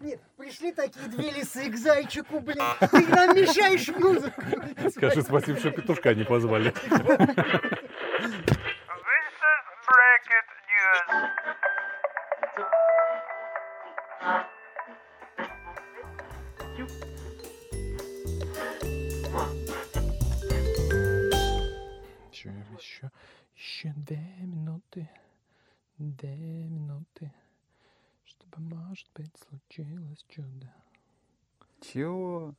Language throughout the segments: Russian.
Нет, пришли такие две лисы к зайчику, блин. Ты нам мешаешь музыку. Скажи спасибо, что петушка не позвали. Еще две минуты, две минуты, чтобы, может быть, случилось чудо. Чего?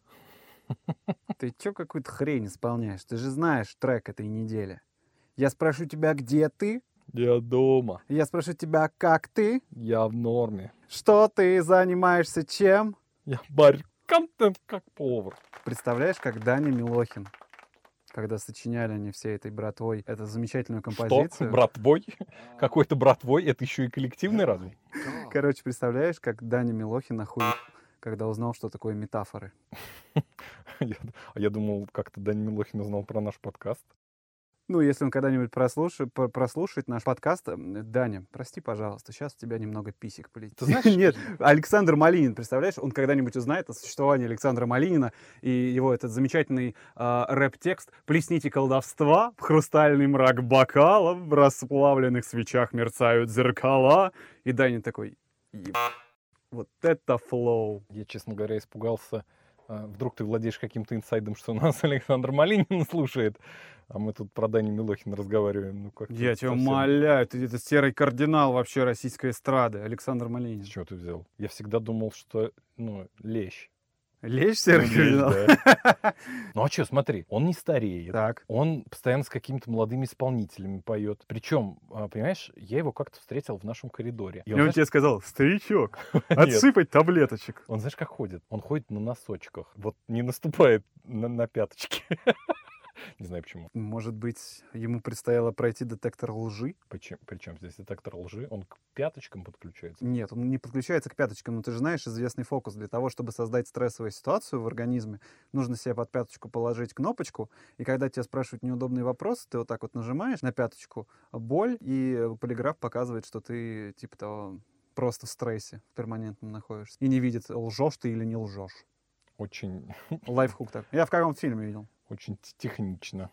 Ты чё какую-то хрень исполняешь? Ты же знаешь трек этой недели. Я спрошу тебя, где ты? Я дома, Я спрошу тебя, как ты? я в норме. Что ты занимаешься чем? Я барь-контент как повар. Представляешь, как Даня Милохин, когда сочиняли они всей этой братвой эту замечательную Что? композицию. Братвой? Какой-то братвой? Это еще и коллективный разве? Короче, представляешь, как Даня Милохин охуел, когда узнал, что такое метафоры. А я думал, как-то Даня Милохин узнал про наш подкаст. Ну, если он когда-нибудь прослушает, про- прослушает наш подкаст, Даня, прости, пожалуйста, сейчас у тебя немного писек полетит. Ты знаешь, Нет, Александр Малинин, представляешь, он когда-нибудь узнает о существовании Александра Малинина и его этот замечательный а, рэп-текст «Плесните колдовства, в хрустальный мрак бокалов, в расплавленных свечах мерцают зеркала». И Даня такой, «Еб- вот это флоу. Я, честно говоря, испугался. А, Вдруг ты владеешь каким-то инсайдом, что нас Александр Малинин слушает, а мы тут про Дани Милохина разговариваем. Ну, как Я тебя умоляю, ты это серый кардинал вообще российской эстрады, Александр Малинин. С чего ты взял? Я всегда думал, что, ну, лещ. Лечь серый Ну, кардинал? да. Ну, а что, смотри, он не стареет. Так. Он постоянно с какими-то молодыми исполнителями поет. Причем, а, понимаешь, я его как-то встретил в нашем коридоре. И И он, знаешь, тебе сказал, старичок, отсыпать таблеточек. он знаешь, как ходит? Он ходит на носочках. Вот не наступает на, на пяточки. Не знаю почему. Может быть, ему предстояло пройти детектор лжи? Почему, причем здесь детектор лжи? Он к пяточкам подключается. Нет, он не подключается к пяточкам, но ты же знаешь известный фокус. Для того, чтобы создать стрессовую ситуацию в организме, нужно себе под пяточку положить кнопочку, и когда тебя спрашивают неудобный вопрос, ты вот так вот нажимаешь на пяточку, боль, и полиграф показывает, что ты, типа того, просто в стрессе перманентном находишься. И не видит, лжешь ты или не лжешь. Очень, Лайфхук так. Я в каком фильме видел? очень технично.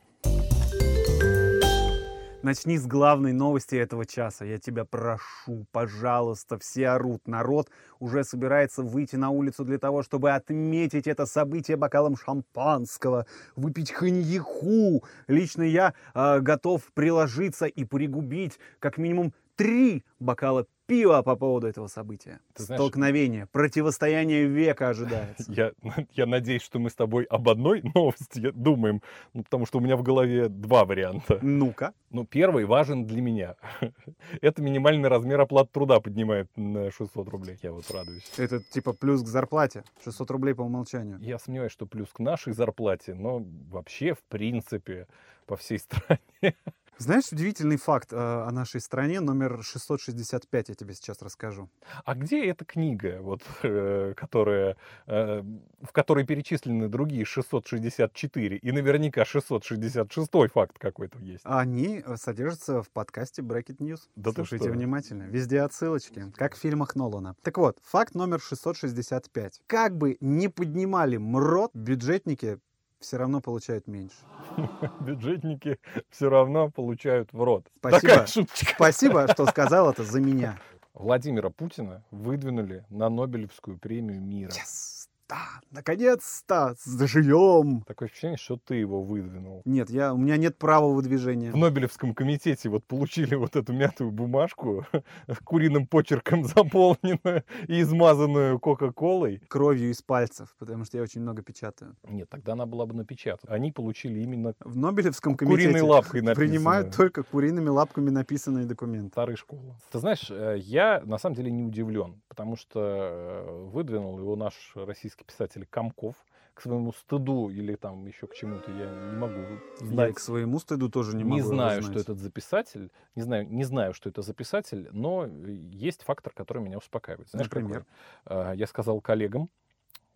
Начни с главной новости этого часа. Я тебя прошу, пожалуйста, все орут. Народ уже собирается выйти на улицу для того, чтобы отметить это событие бокалом шампанского, выпить коньяку. Лично я э, готов приложиться и пригубить как минимум три бокала пива по поводу этого события. Ты знаешь- Столкновение, противостояние века ожидается. Я, я надеюсь, что мы с тобой об одной новости думаем, ну, потому что у меня в голове два варианта. Ну-ка. Ну, первый важен для меня. Это минимальный размер оплаты труда поднимает на 600 рублей. Я вот радуюсь. Это типа плюс к зарплате. 600 рублей по умолчанию. Я сомневаюсь, что плюс к нашей зарплате, но вообще, в принципе, по всей стране. Знаешь, удивительный факт э, о нашей стране, номер 665, я тебе сейчас расскажу. А где эта книга, вот, э, которая, э, в которой перечислены другие 664, и наверняка 666 факт какой-то есть? Они э, содержатся в подкасте Bracket News. Да Слушайте внимательно. Везде отсылочки, как в фильмах Нолана. Так вот, факт номер 665. Как бы не поднимали МРОТ, бюджетники все равно получают меньше. Бюджетники все равно получают в рот. Спасибо. Спасибо, что сказал это за меня. Владимира Путина выдвинули на Нобелевскую премию мира. Yes! Да, наконец-то заживем. Такое ощущение, что ты его выдвинул. Нет, я, у меня нет права выдвижения. В Нобелевском комитете вот получили вот эту мятую бумажку, куриным почерком заполненную и измазанную Кока-Колой. Кровью из пальцев, потому что я очень много печатаю. Нет, тогда она была бы напечатана. Они получили именно В Нобелевском куриной комитете лапкой принимают написанную. только куриными лапками написанные документы. Старой школы. Ты знаешь, э, я на самом деле не удивлен, потому что э, выдвинул его наш российский писатель Комков к своему стыду или там еще к чему-то, я не могу Я знать. и к своему стыду тоже не могу Не знаю, что знать. это за писатель, не знаю, не знаю, что это за писатель, но есть фактор, который меня успокаивает. Знаешь, какой? Например? А, Я сказал коллегам,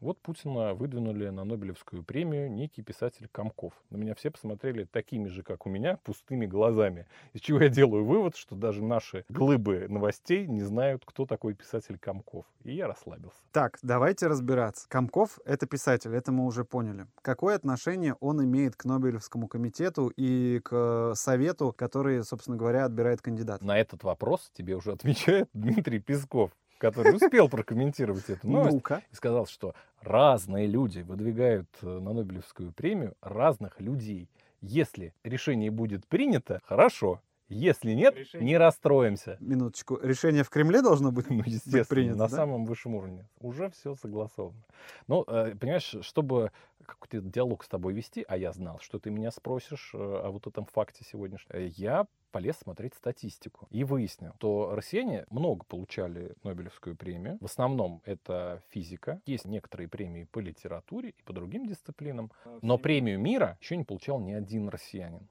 Вот Путина выдвинули на Нобелевскую премию некий писатель Комков. На меня все посмотрели такими же, как у меня, пустыми глазами. Из чего я делаю вывод, что даже наши глыбы новостей не знают, кто такой писатель Комков. И я расслабился. Так, давайте разбираться. Комков — это писатель, это мы уже поняли. Какое отношение он имеет к Нобелевскому комитету и к совету, который, собственно говоря, отбирает кандидата? На этот вопрос тебе уже отвечает Дмитрий Песков, который успел прокомментировать эту новость. Ну-ка. и сказал, что разные люди выдвигают э, на Нобелевскую премию разных людей. Если решение будет принято, хорошо. Если нет, не расстроимся. Минуточку. Решение в Кремле должно быть, Ну, быть естественно, принято, на да? самом высшем уровне. Уже все согласовано. Ну, э, понимаешь, чтобы какой-то диалог с тобой вести, а я знал, что ты меня спросишь э, о вот этом факте сегодняшнем, я полез смотреть статистику и выяснил, что россияне много получали Нобелевскую премию. В основном это физика. Есть некоторые премии по литературе и по другим дисциплинам. Но премию мира еще не получал ни один россиянин.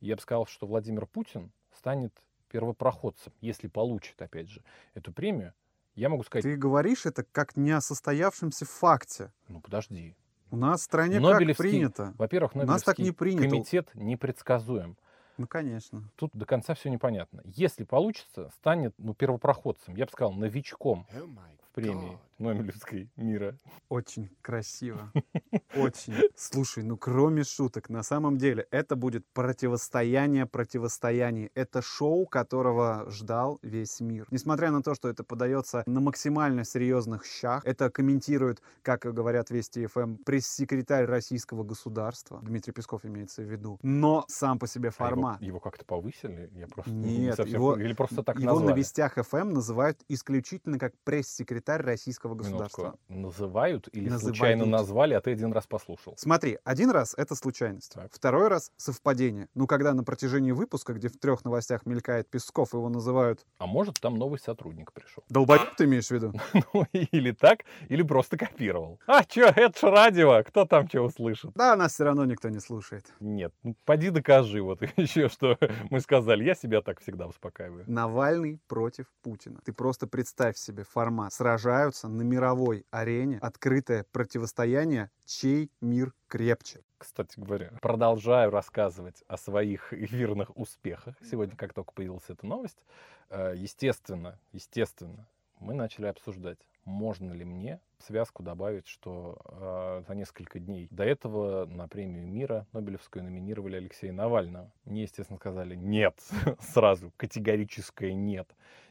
Я бы сказал, что Владимир Путин станет первопроходцем, если получит, опять же, эту премию. Я могу сказать, Ты говоришь это как не о состоявшемся факте. ну подожди. У нас в стране как Нобелевский- принято. Во-первых, У нас так Нобелевский не принято. комитет непредсказуем. Ну, конечно. Тут до конца все непонятно. Если получится, станет ну, первопроходцем, я бы сказал, новичком в премии Нобелевской мира. Очень красиво. Очень. Слушай, ну кроме шуток, на самом деле это будет противостояние противостояний. Это шоу, которого ждал весь мир. Несмотря на то, что это подается на максимально серьезных щах, это комментирует, как говорят Вести ФМ, пресс-секретарь российского государства. Дмитрий Песков имеется в виду. Но сам по себе А его- формат. его, как-то повысили? Я просто не Нет, совсем его. Или просто так его назвали? на Вестях ФМ называют исключительно как пресс-секретарь российского Минутку. государства. Называют или Называют. случайно назвали, а ты один раз послушал? Смотри, один раз это случайность, Так. второй раз совпадение. Ну, когда на протяжении выпуска, где в трех новостях мелькает Песков, его называют А может, там новый сотрудник пришел? долбоеб, ты имеешь в виду? Ну, или так, или просто копировал. А, чё, это ж радио, кто там что услышит? Да, нас все равно никто не слушает. Нет, ну, поди докажи вот еще, что мы сказали. Я себя так всегда успокаиваю. Навальный против Путина. Ты просто представь себе формат. Сражаются на мировой арене, открытое противостояние, чей мир крепче. Кстати говоря, продолжаю рассказывать о своих эфирных успехах. Сегодня, как только появилась эта новость, э, естественно, естественно, мы начали обсуждать, можно ли мне в связку добавить, что э, за несколько дней до этого на премию мира Нобелевскую номинировали Алексея Навального. Мне, естественно, сказали нет, сразу, категорическое нет.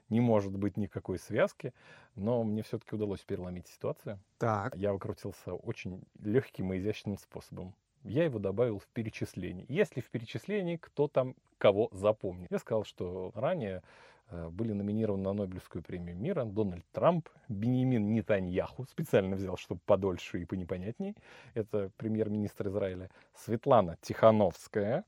Не может быть никакой связки, но мне все-таки удалось переломить ситуацию. Так, Я выкрутился очень легким и изящным способом. Я его добавил в перечисление. Если в перечислении, кто там кого запомнит. Я сказал, что ранее э, были номинированы на Нобелевскую премию мира Дональд Трамп, Бенемин Нетаньяху, специально взял, чтобы подольше и понепонятней, это премьер-министр Израиля, Светлана Тихановская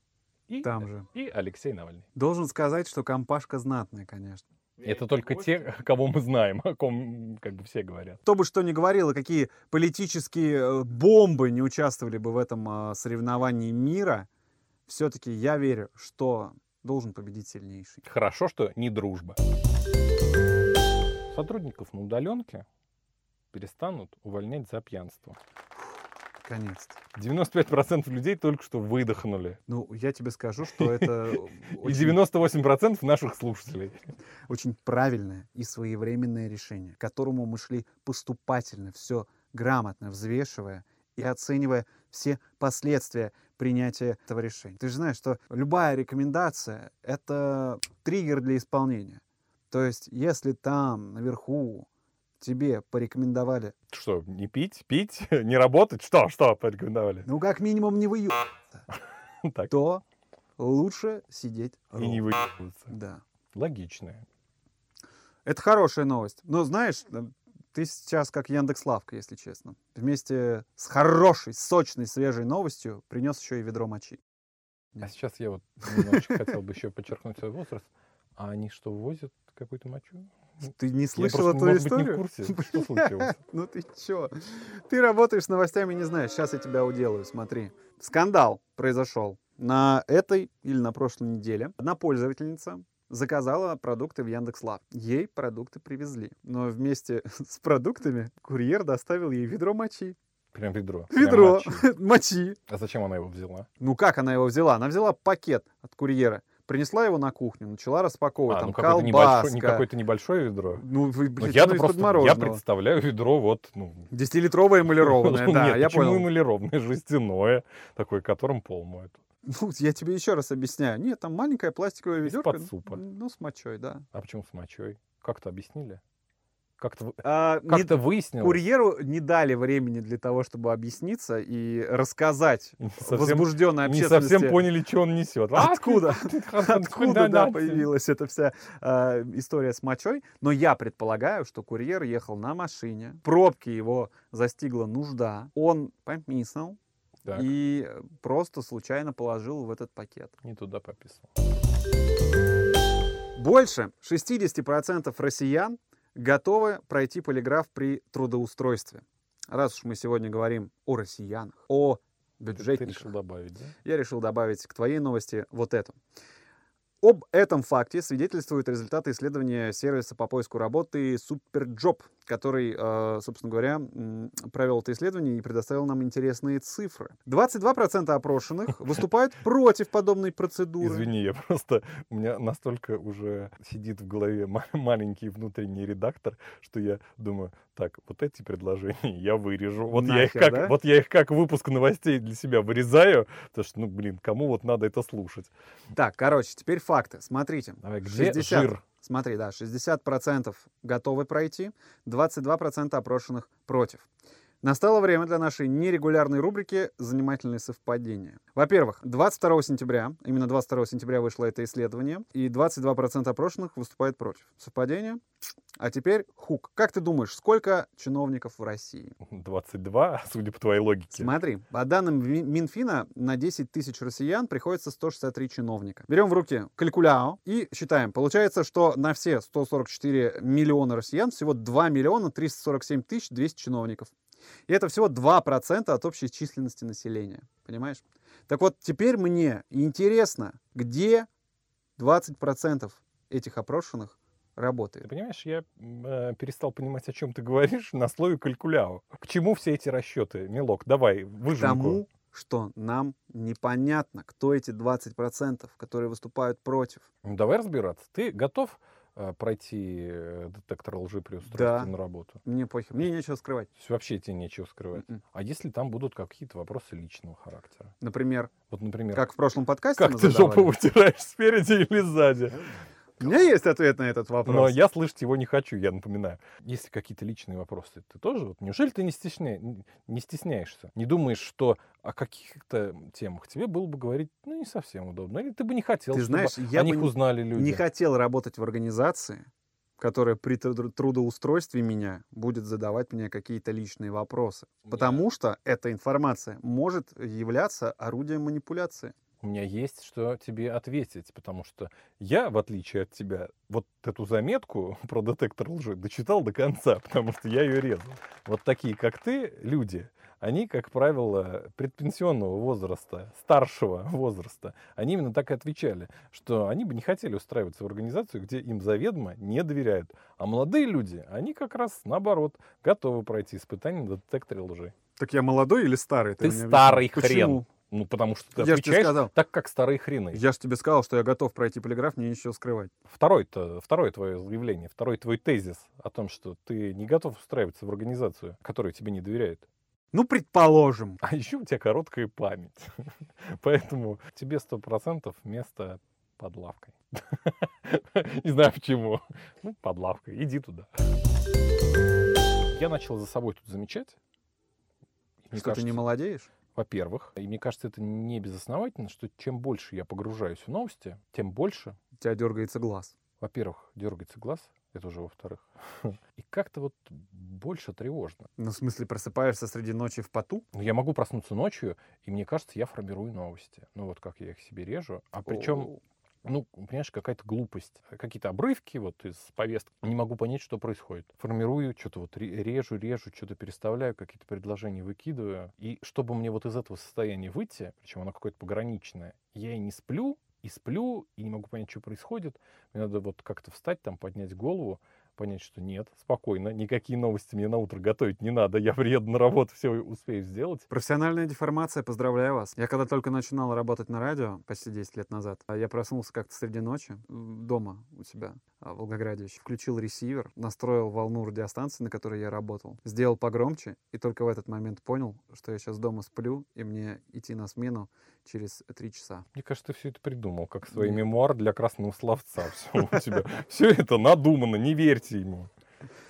и, там же. и Алексей Навальный. Должен сказать, что компашка знатная, конечно. Это только те, кого мы знаем, о ком как бы все говорят. Кто бы что ни говорил, и какие политические э, бомбы не участвовали бы в этом а, соревновании мира, все-таки я верю, что должен победить сильнейший. Хорошо, что не дружба. Сотрудников на удаленке перестанут увольнять за пьянство. Наконец-то. 95% людей только что выдохнули. Ну, я тебе скажу, что это И очень, 98% наших слушателей. очень правильное и своевременное решение, к которому мы шли поступательно, все грамотно взвешивая и оценивая все последствия принятия этого решения. Ты же знаешь, что любая рекомендация — это триггер для исполнения. То есть, если там, наверху, тебе порекомендовали, Что, не пить, пить, не работать? Что, что порекомендовали? ну, как минимум, не Так, то лучше сидеть и не выебываться. Да. Логичное. Это хорошая новость. Но знаешь, ты сейчас как Яндекс Лавка, если честно. Вместе с хорошей, сочной, свежей новостью принес еще и ведро мочи. А сейчас я вот немножечко хотел бы еще подчеркнуть свой возраст. А они что, возят какую-то мочу? Ты не слышал эту может быть, не в историю? курсе, что случилось. Ну ты чё? Ты работаешь с новостями, не знаешь. Сейчас я тебя уделаю, смотри. Скандал произошел на этой или на прошлой неделе. Одна пользовательница заказала продукты в Яндекс.Лав. Ей продукты привезли. Но вместе с продуктами курьер доставил ей ведро мочи. Прям ведро. Прям Ведро мочи. мочи. А зачем она его взяла? Ну как она его взяла? Она взяла пакет от курьера, принесла его на кухню, начала распаковывать. А, там ну какое-то небольшое, не какое-то небольшое ведро. Ну, Ну, ну, из-под просто, я представляю ведро вот, ну... Десятилитровое эмалированное, да, Нет, я почему понял. эмалированное? Жестяное, такое, которым пол моют. Ну, я тебе еще раз объясняю. Нет, там маленькое пластиковое ведерко. Из-под супа. Ну, с мочой, да. А почему с мочой? Как-то объяснили? Как-то, А, не- как-то выяснилось? Курьеру не дали времени для того, чтобы объясниться и рассказать Не совсем, возбужденной не общественности. совсем поняли, что он несет. Откуда? Откуда, да, появилась эта вся а, история с мочой. Но я предполагаю, что курьер ехал на машине, в пробке его застигла нужда, он пописал Так, и просто случайно положил в этот пакет. не туда пописал. Больше 60% россиян готовы пройти полиграф при трудоустройстве. Раз уж мы сегодня говорим о россиянах, о Ты, ты бюджетниках, решил добавить, да? я решил добавить к твоей новости вот это. Об этом факте свидетельствуют результаты исследования сервиса по поиску работы Superjob, который, э, собственно говоря, провел это исследование и предоставил нам интересные цифры. 22% опрошенных выступают против подобной процедуры. Извини, я просто... У меня настолько уже сидит в голове ма- маленький внутренний редактор, что я думаю, так, вот эти предложения я вырежу. Вот, я, их Нахер, как, да? вот я их как выпуск новостей для себя вырезаю, потому что, ну, блин, кому вот надо это слушать? Так, короче, теперь факты. Смотрите. Давай, где 60. жир? Смотри, да, 60% готовы пройти, 22% опрошенных против. Настало время для нашей нерегулярной рубрики «Занимательные совпадения». Во-первых, 22 сентября, именно 22 сентября вышло это исследование, и 22% опрошенных выступает против. Совпадение? А теперь хук. Как ты думаешь, сколько чиновников в России? 22, судя по твоей логике. Смотри, по данным Ми- Минфина, на 10 тысяч россиян приходится 163 чиновника. Берем в руки калькуляо и считаем. Получается, что на все 144 миллиона россиян всего 2 миллиона 347 тысяч 200 чиновников. И это всего 2% от общей численности населения. Понимаешь? Так вот, теперь мне интересно, где 20% этих опрошенных Ты работает. понимаешь, я э, перестал понимать, о чем ты говоришь на слове калькуляу. К чему все эти расчеты? Милок, давай, К выжимку. тому, что нам непонятно, кто эти 20%, которые выступают против. Ну, давай разбираться. Ты готов э, пройти э, детектор лжи при устройстве Да. на работу? Мне похер, мне нечего скрывать. То есть вообще тебе нечего скрывать. Мгм. А если там будут какие-то вопросы личного характера? Например, Вот, например, как в прошлом подкасте как ты задавали. жопу вытираешь спереди или сзади? У меня есть ответ на этот вопрос. Но я слышать его не хочу, я напоминаю. Если какие-то личные вопросы, ты тоже, вот, неужели ты не, стесня... не стесняешься? Не думаешь, что о каких-то темах тебе было бы говорить, ну, не совсем удобно? Или ты бы не хотел, Ты знаешь, о я бы них узнали люди? Не хотел работать в организации, которая при тру- трудоустройстве меня будет задавать мне какие-то личные вопросы. Потому что эта информация может являться орудием манипуляции. У меня есть что тебе ответить, потому что я, в отличие от тебя, вот эту заметку про детектор лжи дочитал до конца, потому что я ее резал. Вот такие, как ты, люди, они, как правило, предпенсионного возраста, старшего возраста, они именно так и отвечали, что они бы не хотели устраиваться в организацию, где им заведомо не доверяют. А молодые люди, они как раз наоборот готовы пройти испытание на детекторе лжи. Так я молодой или старый? Ты мне старый объясни. хрен. Почему? Ну, потому что ты Я отвечаешь сказал. так, как старые хрены. Я же тебе сказал, что я готов пройти полиграф, мне нечего скрывать. Второй-то, второе твое заявление, второй твой тезис о том, что ты не готов устраиваться в организацию, которая тебе не доверяет. Ну, предположим. А еще у тебя короткая память. Поэтому тебе сто процентов место под лавкой. Не знаю почему. Ну, под лавкой. Иди туда. Я начал за собой тут замечать. Что ты не молодеешь? Во-первых, и мне кажется, это не безосновательно, что чем больше я погружаюсь в новости, тем больше У тебя дергается глаз. во-первых, дергается глаз, это уже во-вторых. И как-то вот больше тревожно. Ну, в смысле, просыпаешься среди ночи в поту? Ну, Я могу проснуться ночью, и мне кажется, я формирую новости. Ну, вот как я их себе режу. А причем, ну, понимаешь, какая-то глупость. Какие-то обрывки вот из повестки. Не могу понять, что происходит. Формирую, что-то вот ре- режу, режу, что-то переставляю, какие-то предложения выкидываю. И чтобы мне вот из этого состояния выйти, причем оно какое-то пограничное, я и не сплю, и сплю, и не могу понять, что происходит. Мне надо вот как-то встать, там, поднять голову, понять, что нет, спокойно, никакие новости мне на утро готовить не надо, я приеду на работу, все успею сделать. Профессиональная деформация, поздравляю вас. Я когда только начинал работать на радио, почти 10 лет назад, а я проснулся как-то среди ночи дома у себя в Волгограде, еще. включил ресивер, настроил волну радиостанции, на которой я работал, сделал погромче, и только в этот момент понял, что я сейчас дома сплю, и мне идти на смену через три часа. Мне кажется, ты все это придумал, как свои мемуары для красного словца. Все у тебя. Все это надумано, не верьте ему.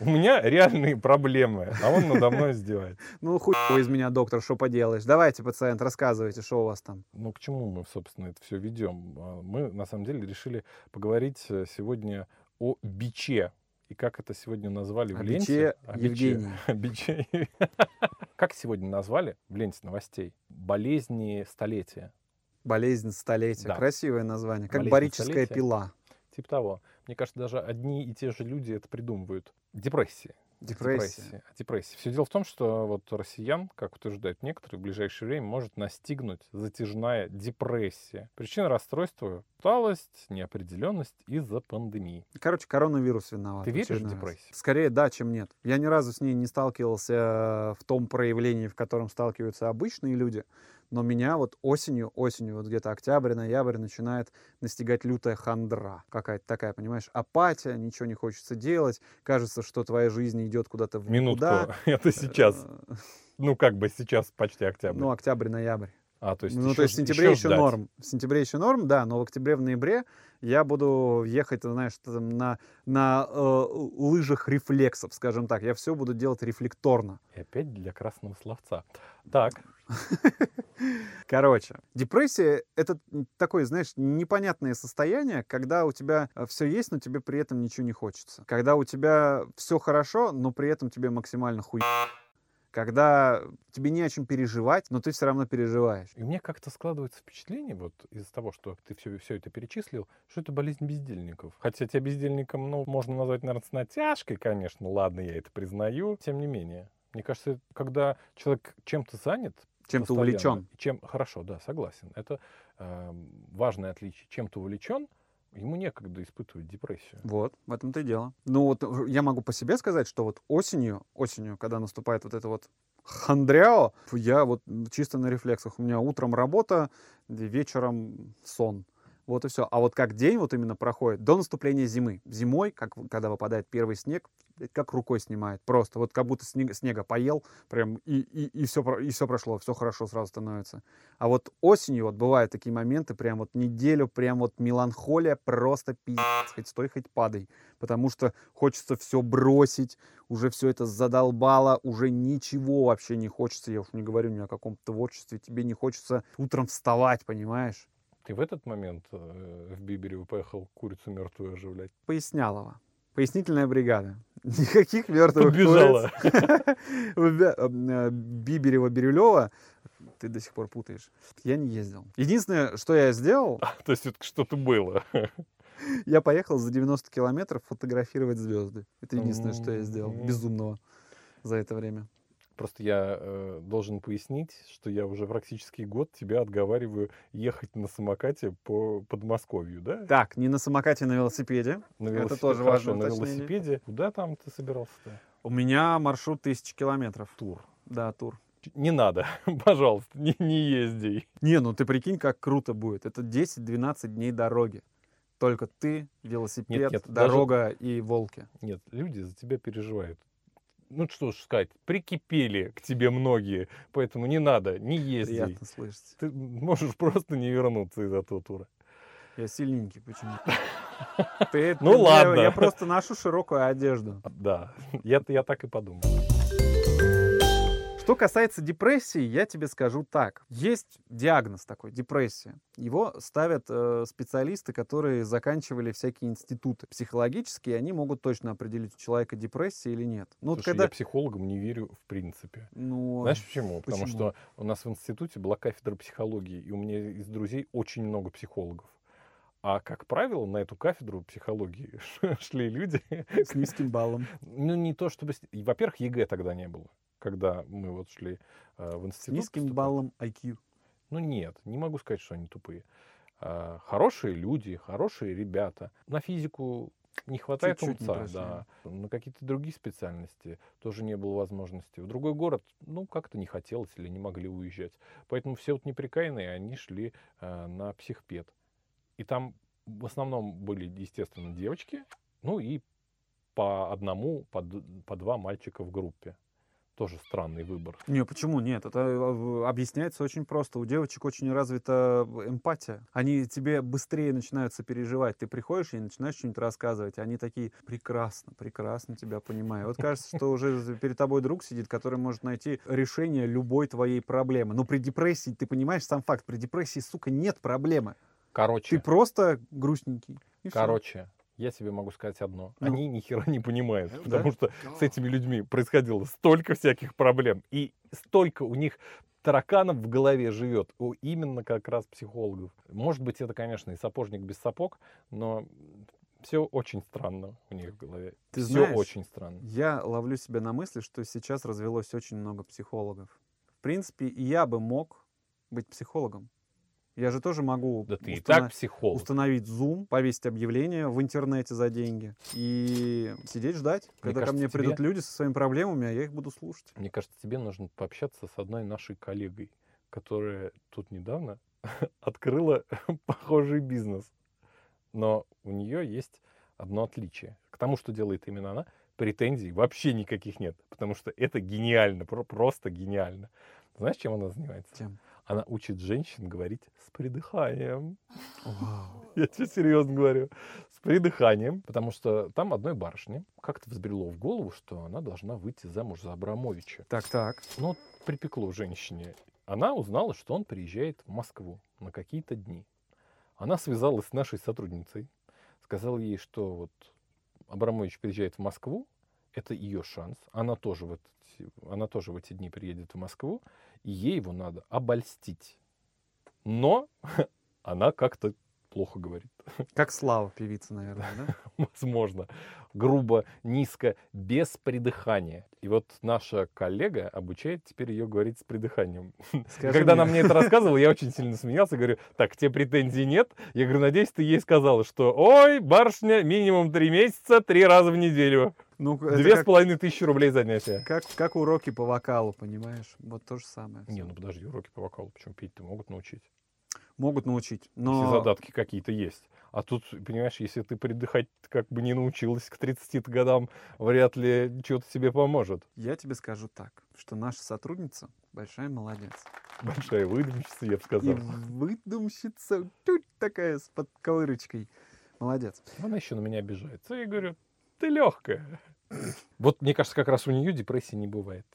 У меня реальные проблемы, а он надо мной издевается. Ну, хуй из меня, доктор, что поделаешь. Давайте, пациент, рассказывайте, что у вас там. Ну, к чему мы, собственно, это все ведем? А, Мы, на самом деле, решили поговорить э, сегодня о биче. И как это сегодня назвали в ленте? О биче. Как сегодня назвали в ленте новостей? Болезни столетия. Болезнь столетия. Да. Красивое название. Как Болезнь барическая столетия. пила. Типа того. Мне кажется, даже одни и те же люди это придумывают. Депрессия. Депрессия. Депрессия. Все дело в том, что вот россиян, как утверждают некоторые, в ближайшее время может настигнуть затяжная депрессия. Причина расстройства – усталость, неопределенность из-за пандемии. Короче, коронавирус виноват. Ты веришь в депрессию? Скорее да, чем нет. Я ни разу с ней не сталкивался э, в том проявлении, в котором сталкиваются обычные люди. Но меня вот осенью, осенью, вот где-то октябрь, ноябрь начинает настигать лютая хандра. Какая-то такая, понимаешь, апатия, ничего не хочется делать. Кажется, что твоя жизнь идет куда-то в Минутку. Это сейчас. Э, Ну, как бы сейчас почти октябрь. Ну, октябрь-ноябрь. а, то есть Ну, еще то есть в сентябре еще, ждать. норм. В сентябре еще норм, да, но в октябре, в ноябре я буду ехать, знаешь, там на, на э, лыжах рефлексов, скажем так. Я все буду делать рефлекторно. И опять для красного словца. Так, Короче, депрессия — это такое, знаешь, непонятное состояние, когда у тебя все есть, но тебе при этом ничего не хочется. Когда у тебя все хорошо, но при этом тебе максимально хуй. Когда тебе не о чем переживать, но ты все равно переживаешь. И меня как-то складывается впечатление, вот из-за того, что ты все, все это перечислил, что это болезнь бездельников. Хотя тебя бездельником, ну, можно назвать, наверное, с натяжкой, конечно, ладно, я это признаю. Тем не менее, мне кажется, когда человек чем-то занят, Чем-то постоянно, увлечен. Чем, хорошо, да, согласен. Это э, важное отличие. Чем-то увлечен, ему некогда испытывать депрессию. Вот, в этом-то и дело. Ну вот э, я могу по себе сказать, что вот осенью, осенью, когда наступает вот это вот хандряо, я вот чисто на рефлексах. У меня утром работа, вечером сон. Вот и все. А вот как день вот именно проходит до наступления зимы. Зимой, как, когда выпадает первый снег, как рукой снимает. Просто вот как будто снега, снега поел, прям и, и, и, все, и все прошло, все хорошо сразу становится. А вот осенью вот бывают такие моменты, прям вот неделю, прям вот меланхолия, просто пиздец, хоть стой, хоть падай. Потому что хочется все бросить, уже все это задолбало, уже ничего вообще не хочется. Я уж не говорю ни о каком творчестве, тебе не хочется утром вставать, понимаешь? Ты в этот момент э, в Бибереву поехал курицу мертвую оживлять? Пояснялова. Пояснительная бригада. Никаких мертвых Побежала. Биберева-Бирюлева ты до сих пор путаешь. Я не ездил. Единственное, что я сделал, То есть это что-то было. я поехал за 90 километров фотографировать звезды. Это единственное, что я сделал. Безумного за это время. Просто я э, должен пояснить, что я уже практически год тебя отговариваю ехать на самокате по Подмосковью, да? Так, не на самокате, на велосипеде. На Это велосипед- тоже хорошо, важное на уточнение. велосипеде. Куда там ты собирался-то? У меня маршрут тысячи километров. Тур. Да, тур. Не надо, пожалуйста, не, не езди. Не, ну ты прикинь, как круто будет. Это 10-12 дней дороги. Только ты, велосипед, нет, даже- дорога и волки. Нет, люди за тебя переживают. Ну что ж сказать, прикипели к тебе многие, поэтому не надо, не езди. Приятно слышать. Ты можешь просто не вернуться из этого тура. Я сильненький почему Ты- Ну ладно. Я просто ношу широкую одежду. Да, я, я так и подумал. Что касается депрессии, я тебе скажу так. Есть диагноз такой, депрессия. Его ставят э, специалисты, которые заканчивали всякие институты психологические, и они могут точно определить, у человека депрессия или нет. Ну, вот Слушай, когда... я психологам не верю в принципе. Ну, Знаешь почему? Потому почему? что у нас в институте была кафедра психологии, и у меня из друзей очень много психологов. А, как правило, на эту кафедру психологии шли люди, с низким баллом. ну, не то чтобы... Во-первых, ЕГЭ тогда не было, когда мы вот шли э, в С институт. низким поступать. баллом IQ. Ну, нет, не могу сказать, что они тупые. э, хорошие люди, хорошие ребята. На физику не хватает Чуть-чуть не умца, прошли. да. На какие-то другие специальности тоже не было возможности. В другой город, ну, как-то не хотелось или не могли уезжать. Поэтому все вот неприкаянные, они шли э, на психпед. И там в основном были, естественно, девочки, ну и по одному, по, по два мальчика в группе. Тоже странный выбор. Не, почему нет? Это э, объясняется очень просто. У девочек очень развита эмпатия. Они тебе быстрее начинают сопереживать. Ты приходишь и начинаешь что-нибудь рассказывать. Они такие, прекрасно, прекрасно тебя понимаю. Вот кажется, что уже перед тобой друг сидит, который может найти решение любой твоей проблемы. Но при депрессии, ты понимаешь сам факт, при депрессии, сука, нет проблемы. Короче, Ты просто грустненький. и всё. Я тебе могу сказать одно. Ну. Они ни хера не понимают, Да? потому что с этими людьми происходило столько всяких проблем, и столько у них тараканов в голове живет у именно как раз психологов. Может быть, это, конечно, и сапожник без сапог, но все очень странно у них в голове. Ты все знаешь, очень странно. Я ловлю себя на мысли, что сейчас развелось очень много психологов. В принципе, я бы мог быть психологом. Я же тоже могу Да ты и так психолог. установить Zoom, повесить объявление в интернете за деньги и сидеть ждать, когда ко кажется, мне тебе- придут люди со своими проблемами, а я их буду слушать. Мне кажется, тебе нужно пообщаться с одной нашей коллегой, которая тут недавно открыла похожий бизнес. Но у нее есть одно отличие. К тому, что делает именно она, претензий вообще никаких нет. Потому что это гениально, про- просто гениально. Знаешь, чем она занимается? Чем? Она учит женщин говорить с придыханием. Вау. Я тебе серьезно говорю. С придыханием. Потому что там одной барышне как-то взбрело в голову, что она должна выйти замуж за Абрамовича. Так, так. Ну, припекло женщине. Она узнала, что он приезжает в Москву на какие-то дни. Она связалась с нашей сотрудницей, сказала ей, что вот Абрамович приезжает в Москву, это ее шанс. Она тоже, в эти, она тоже в эти дни приедет в Москву, и ей его надо обольстить. Но она как-то плохо говорит. Как Слава, певица, наверное, да? возможно, грубо, низко, без придыхания. И вот наша коллега обучает теперь ее говорить с придыханием. Скажи Когда мне. она мне это рассказывала, я очень сильно смеялся, говорю, так, тебе претензий нет? Я говорю, надеюсь, ты ей сказала, что, ой, барышня, минимум три месяца, три раза в неделю. Ну, Две с половиной тысячи рублей занятия. как, как уроки по вокалу, понимаешь? Вот то же самое. Не, ну подожди, уроки по вокалу, почему петь-то могут научить? Могут научить, Если но... задатки какие-то есть. А тут, понимаешь, если ты придыхать как бы не научилась к 30 годам, вряд ли что-то тебе поможет. Я тебе скажу так, что наша сотрудница большая молодец. Большая выдумщица, я бы И сказал. выдумщица тут такая с подковырочкой. Молодец. Она еще на меня обижается. Я говорю, ты легкая. Вот мне кажется, как раз у нее депрессии не бывает.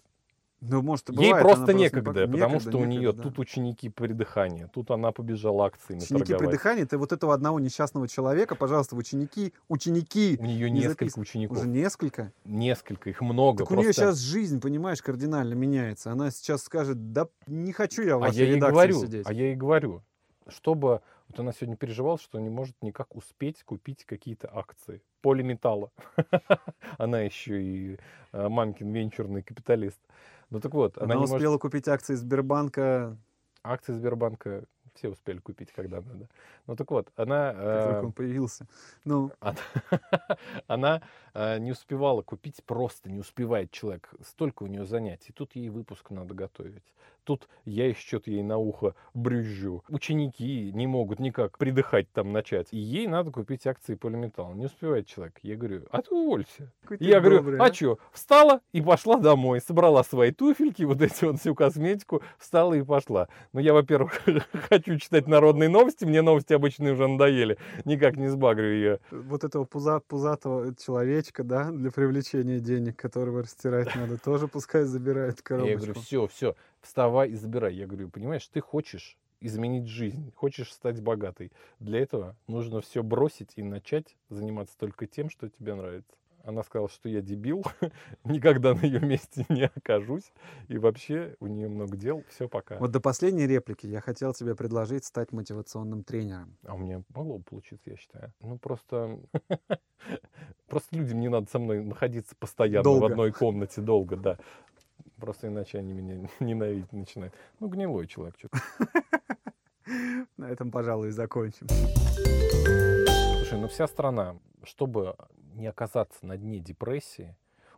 Ну, может, и Ей бывает, просто некогда, пок- потому некогда, что у нее да. тут ученики придыхания, тут она побежала акциями Ученики торговать. придыхания, ты вот этого одного несчастного человека, пожалуйста, ученики, ученики, У нее не несколько записывай. учеников. уже несколько. Несколько, их много. Так у нее просто- сейчас жизнь, понимаешь, кардинально меняется. Она сейчас скажет, да не хочу я в А вашей я ей говорю, сидеть. а я ей говорю, чтобы вот она сегодня переживала, что не может никак успеть купить какие-то акции полиметалла. Она еще и э, мамкин венчурный капиталист. Ну так вот, она, Она успела может... купить акции Сбербанка, Акции Сбербанка все успели купить, когда надо. Ну так вот, она... как э, он появился. Ну, Она, она, э, не успевала купить просто, не успевает человек. Столько у нее занятий. Тут ей выпуск надо готовить. Тут я еще что-то ей на ухо брюзжу. Ученики не могут никак придыхать там начать. И ей надо купить акции полиметалла. Не успевает человек. Я говорю, а ты уволься. какой Я говорю, добрый, а что? Встала и пошла домой. Собрала свои туфельки, вот эти вот всю косметику, встала и пошла. Ну, я, во-первых, хочу читать народные новости. Мне новости обычные уже надоели. Никак не сбагрю ее. Вот этого пуза, пузатого человечка, да, для привлечения денег, которого растирать надо, тоже пускай забирает Я говорю, коробочку. все, все, вставай и забирай. Я говорю, понимаешь, ты хочешь изменить жизнь, хочешь стать богатой. Для этого нужно все бросить и начать заниматься только тем, что тебе нравится. Она сказала, что я дебил, никогда на ее месте не окажусь. И вообще у нее много дел. Все, пока. Вот до последней реплики я хотел тебе предложить стать мотивационным тренером. А у меня могло бы получиться, я считаю. Ну, просто... Просто людям не надо со мной находиться постоянно в Долго. одной комнате долго, да. Просто иначе они меня ненавидеть начинают. Ну, гнилой человек что-то. На этом, пожалуй, закончим. Слушай, ну вся страна, чтобы не оказаться на дне депрессии,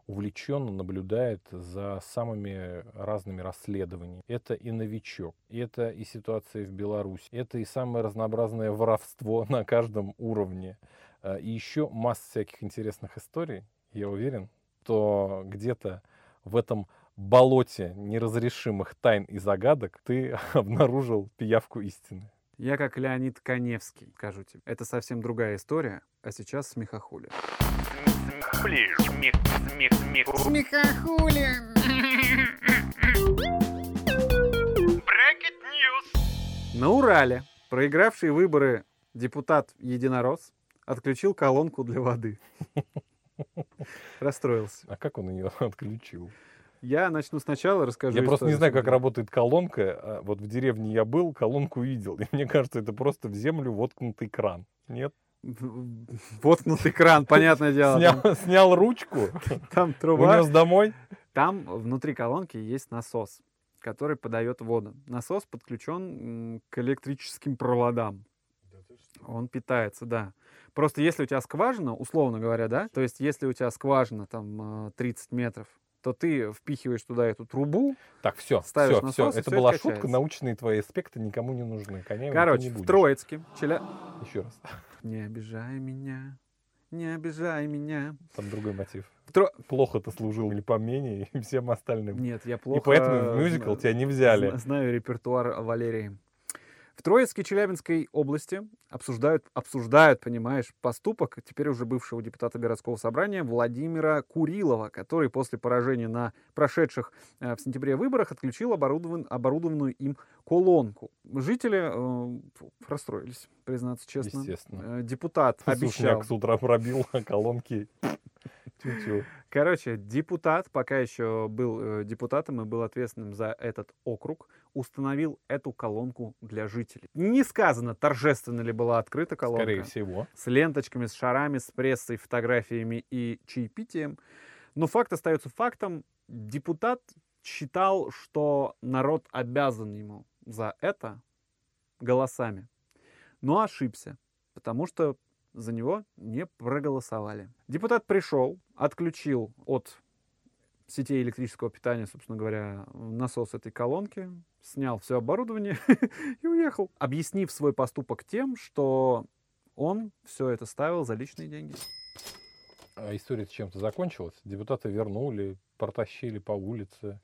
увлеченно наблюдает за самыми разными расследованиями. Это и новичок, это и ситуация в Беларуси, это и самое разнообразное воровство на каждом уровне. Э, И еще масса всяких интересных историй. Я уверен, что где-то в этом болоте неразрешимых тайн и загадок ты обнаружил пиявку истины. Я как Леонид Коневский, скажу тебе. Это совсем другая история, а сейчас смехохули. Смехули. Смех, смех, смех. Смехохули. Bracket News. На Урале проигравший выборы депутат Единорос отключил колонку для воды. Расстроился. А как он ее отключил? Я начну сначала, расскажу. Я просто не знаю, как работает колонка. а Вот в деревне я был, колонку видел. И мне кажется, это просто в землю воткнутый кран. Нет? Воткнутый кран, понятное дело. Там, Снял, снял ручку, там труба. унес домой. Там внутри колонки есть насос, который подает воду. Насос подключен к электрическим проводам. Он питается, да. Просто если у тебя скважина, условно говоря, да, то есть если у тебя скважина там э, 30 метров, то ты впихиваешь туда эту трубу. Так, все, все, все. насос, и Это всё была это шутка. качается. Научные твои аспекты никому не нужны. Коня Короче, в Троицке. Челя... Еще раз. Не обижай меня, не обижай меня. Там другой мотив. Тро- Плохо ты служил Липомене и всем остальным. Нет, я плохо... И поэтому в мюзикл тебя не взяли. Зна- Знаю репертуар Валерии. В Троицкой Челябинской области обсуждают, обсуждают, понимаешь, поступок теперь уже бывшего депутата городского собрания Владимира Курилова, который после поражения на прошедших э, в сентябре выборах отключил оборудован- оборудованную им колонку. Жители э, расстроились, признаться честно. Естественно. Э, Депутат обещал. Сушняк с утра пробил колонки. Тю-тю. Короче, депутат, пока еще был э, депутатом и был ответственным за этот округ, установил эту колонку для жителей. Не сказано, торжественно ли была открыта колонка. Скорее всего. С ленточками, с шарами, с прессой, фотографиями и чаепитием. Но факт остается фактом. Депутат считал, что народ обязан ему за это голосами. Но ошибся, потому что за него не проголосовали. Депутат пришел, отключил от сетей электрического питания, собственно говоря, насос этой колонки, снял все оборудование и уехал, объяснив свой поступок тем, что он все это ставил за личные деньги. А история чем-то закончилась? Депутаты вернули, протащили по улице.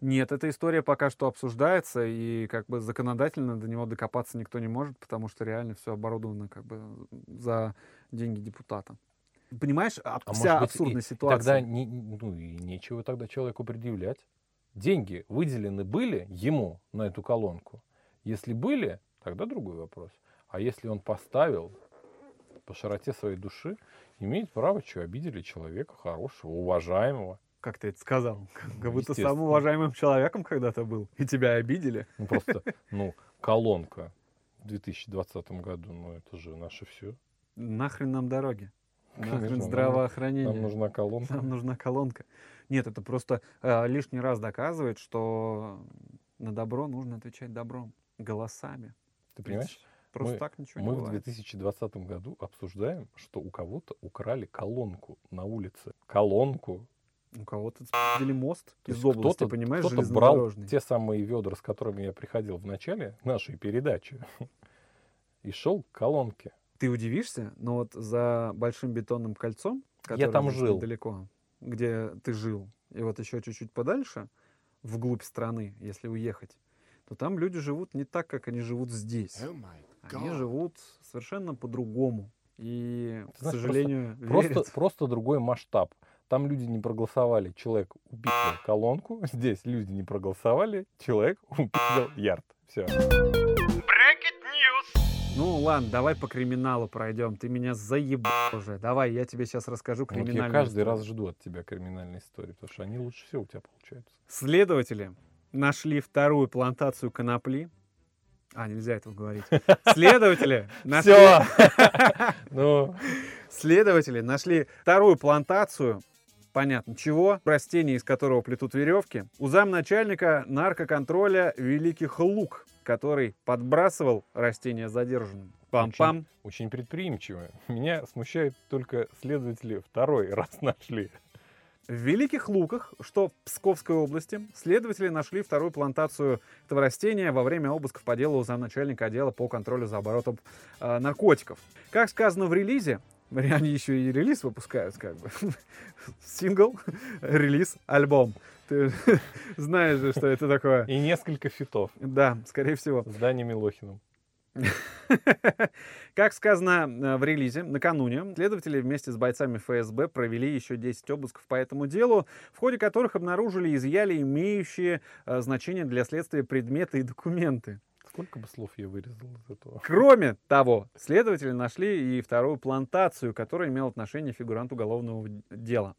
Нет, эта история пока что обсуждается, и как бы законодательно до него докопаться никто не может, потому что реально все оборудовано как бы за деньги депутата. Понимаешь, а- А вся быть, и абсурдная ситуация. Тогда не, ну, и нечего тогда человеку предъявлять. Деньги выделены были ему на эту колонку. Если были, тогда другой вопрос. А если он поставил по широте своей души, имеет право, что обидели человека хорошего, уважаемого. Как ты это сказал? Как будто самым уважаемым человеком когда-то был, и тебя обидели. Ну просто, ну, колонка в 2020 году, ну это же наше все. Нахрен нам дороги? Конечно, Нахрен нам- здравоохранение? Нам нужна колонка. Нам нужна колонка. Нет, это просто э, лишний раз доказывает, что на добро нужно отвечать добром, голосами. Ты понимаешь? Просто Мы- так ничего Мы не в бывает. 2020 году обсуждаем, что у кого-то украли колонку на улице. Колонку. У кого-то спиздили мост То из области, кто-то, понимаешь, кто-то брал те самые ведра, с которыми я приходил в начале нашей передачи, и шел к колонке. Ты удивишься, но вот за большим бетонным кольцом, которое там здесь жил. недалеко, где ты жил, и вот еще чуть-чуть подальше, вглубь страны, если уехать, то там люди живут не так, как они живут здесь. Они живут совершенно по-другому. И, Ты к знаешь, сожалению, Просто, верят. просто другой масштаб. Там люди не проголосовали, человек упил колонку. Здесь люди не проголосовали, человек упил ярд. Все. Ну ладно, давай по криминалу пройдем. Ты меня заебал уже. Давай, я тебе сейчас расскажу Вот я криминальную каждый историю. раз жду от тебя криминальной истории, потому что они лучше всего у тебя получаются. Следователи нашли вторую плантацию конопли. А, нельзя этого говорить. Следователи нашли, Все! Ну, следователи нашли вторую плантацию понятно чего, растение, из которого плетут веревки, у замначальника наркоконтроля Великих Лук, который подбрасывал растения задержанным. Пам-пам. Очень предприимчивые. Меня смущает только следователи второй раз нашли. В Великих Луках, что в Псковской области, следователи нашли вторую плантацию этого растения во время обысков по делу замначальника отдела по контролю за оборотом э, наркотиков. Как сказано в релизе, они еще и релиз выпускают, как бы. Сингл, релиз, альбом. Ты знаешь же, что это такое. И несколько фитов Да, скорее всего. с Даней Милохиным. Как сказано э, в релизе, накануне следователи вместе с бойцами ФСБ провели еще 10 обысков по этому делу, в ходе которых обнаружили и изъяли имеющие э, значение для следствия предметы и документы. Сколько бы слов я вырезал из этого? Кроме того, следователи нашли и вторую плантацию, которая имела отношение фигуранту уголовного дела.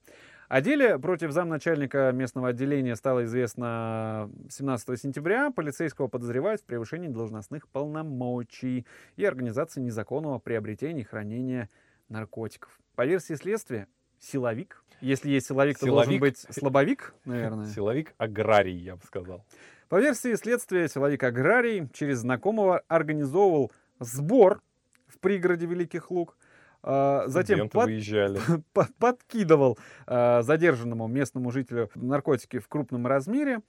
О деле против замначальника местного отделения стало известно 17 сентября. Полицейского подозревают в превышении должностных полномочий и организации незаконного приобретения и хранения наркотиков. По версии следствия, силовик. Если есть силовик, то должен Силовик. быть слабовик, наверное. Силовик аграрий, я бы сказал. По версии следствия, силовик Аграрий через знакомого организовывал сбор в пригороде Великих Луг, а, затем под- выезжали. по- подкидывал а, задержанному местному жителю наркотики в крупном размере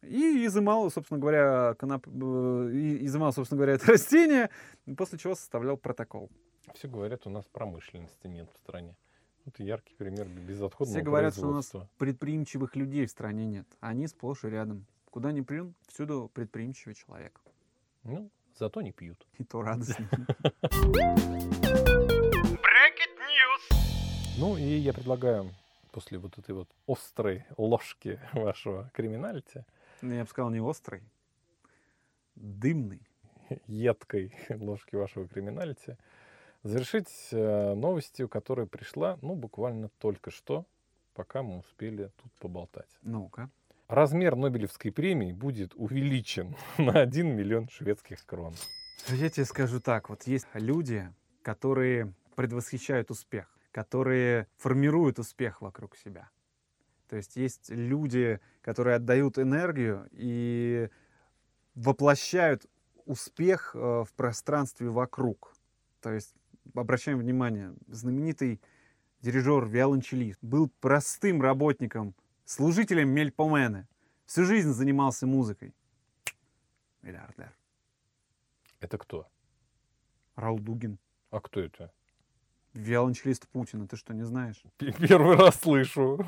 и изымал, собственно говоря, коноп... э, изымал, собственно говоря, это растение, после чего составлял протокол. Все говорят, у нас промышленности нет в стране. Это яркий пример безотходного Все говорят, что у нас предприимчивых людей в стране нет. Они сплошь и рядом. Куда ни плюнь, всюду предприимчивый человек. Ну, зато не пьют. И то радостно. Ну и я предлагаю после вот этой вот острой ложки вашего криминалити, Ну, Я бы сказал, не острый, дымный. едкой ложки вашего криминалити, завершить э, новостью, которая пришла, ну, буквально только что, пока мы успели тут поболтать. Ну-ка. Размер Нобелевской премии будет увеличен на 1 миллион шведских крон. Я тебе скажу так, вот есть люди, которые предвосхищают успех, которые формируют успех вокруг себя. То есть есть люди, которые отдают энергию и воплощают успех э, в пространстве вокруг. То есть, обращаем внимание, знаменитый дирижер-виолончелист был простым работником, служителем Мельпомены. Всю жизнь занимался музыкой. Миллиардер. Это кто? Раул Дугин. А кто это? Виолончелист Путина, ты что, не знаешь? Первый раз слышу.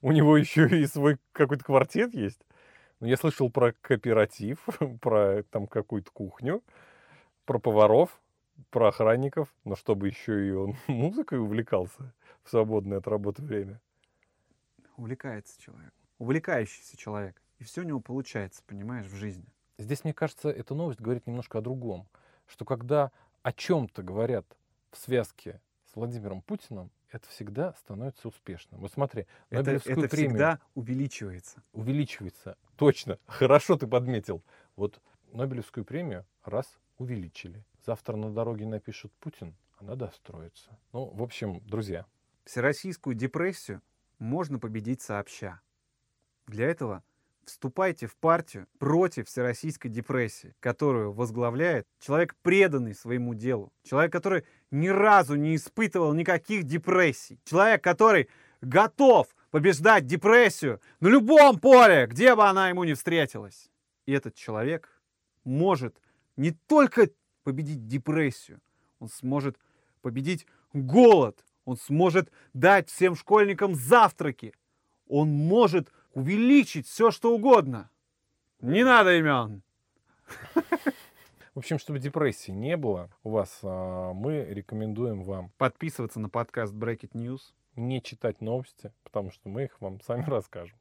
У него еще и свой какой-то квартет есть. Ну, я слышал про кооператив, про там какую-то кухню, про поваров, про охранников, но чтобы еще и он музыкой увлекался в свободное от работы время. Увлекается человек. Увлекающийся человек. И все у него получается, понимаешь, в жизни. Здесь, мне кажется, эта новость говорит немножко о другом. Что когда о чем-то говорят в связке с Владимиром Путиным, это всегда становится успешным. Вот смотри, Это, Нобелевскую это премию всегда увеличивается. увеличивается. Точно, хорошо ты подметил. Вот Нобелевскую премию раз увеличили. Завтра на дороге напишут Путин, она достроится. Ну, в общем, друзья, Всероссийскую депрессию можно победить сообща. Для этого вступайте в партию против всероссийской депрессии, которую возглавляет человек, преданный своему делу. Человек, который ни разу не испытывал никаких депрессий. Человек, который готов побеждать депрессию на любом поле, где бы она ему ни встретилась. И этот человек может не только победить депрессию, он сможет победить голод, он сможет дать всем школьникам завтраки, он может увеличить все, что угодно. Не надо имен. в общем, чтобы депрессии не было у вас, а, мы рекомендуем вам Подписываться на подкаст Bracket News. не читать новости, потому что мы их вам сами расскажем.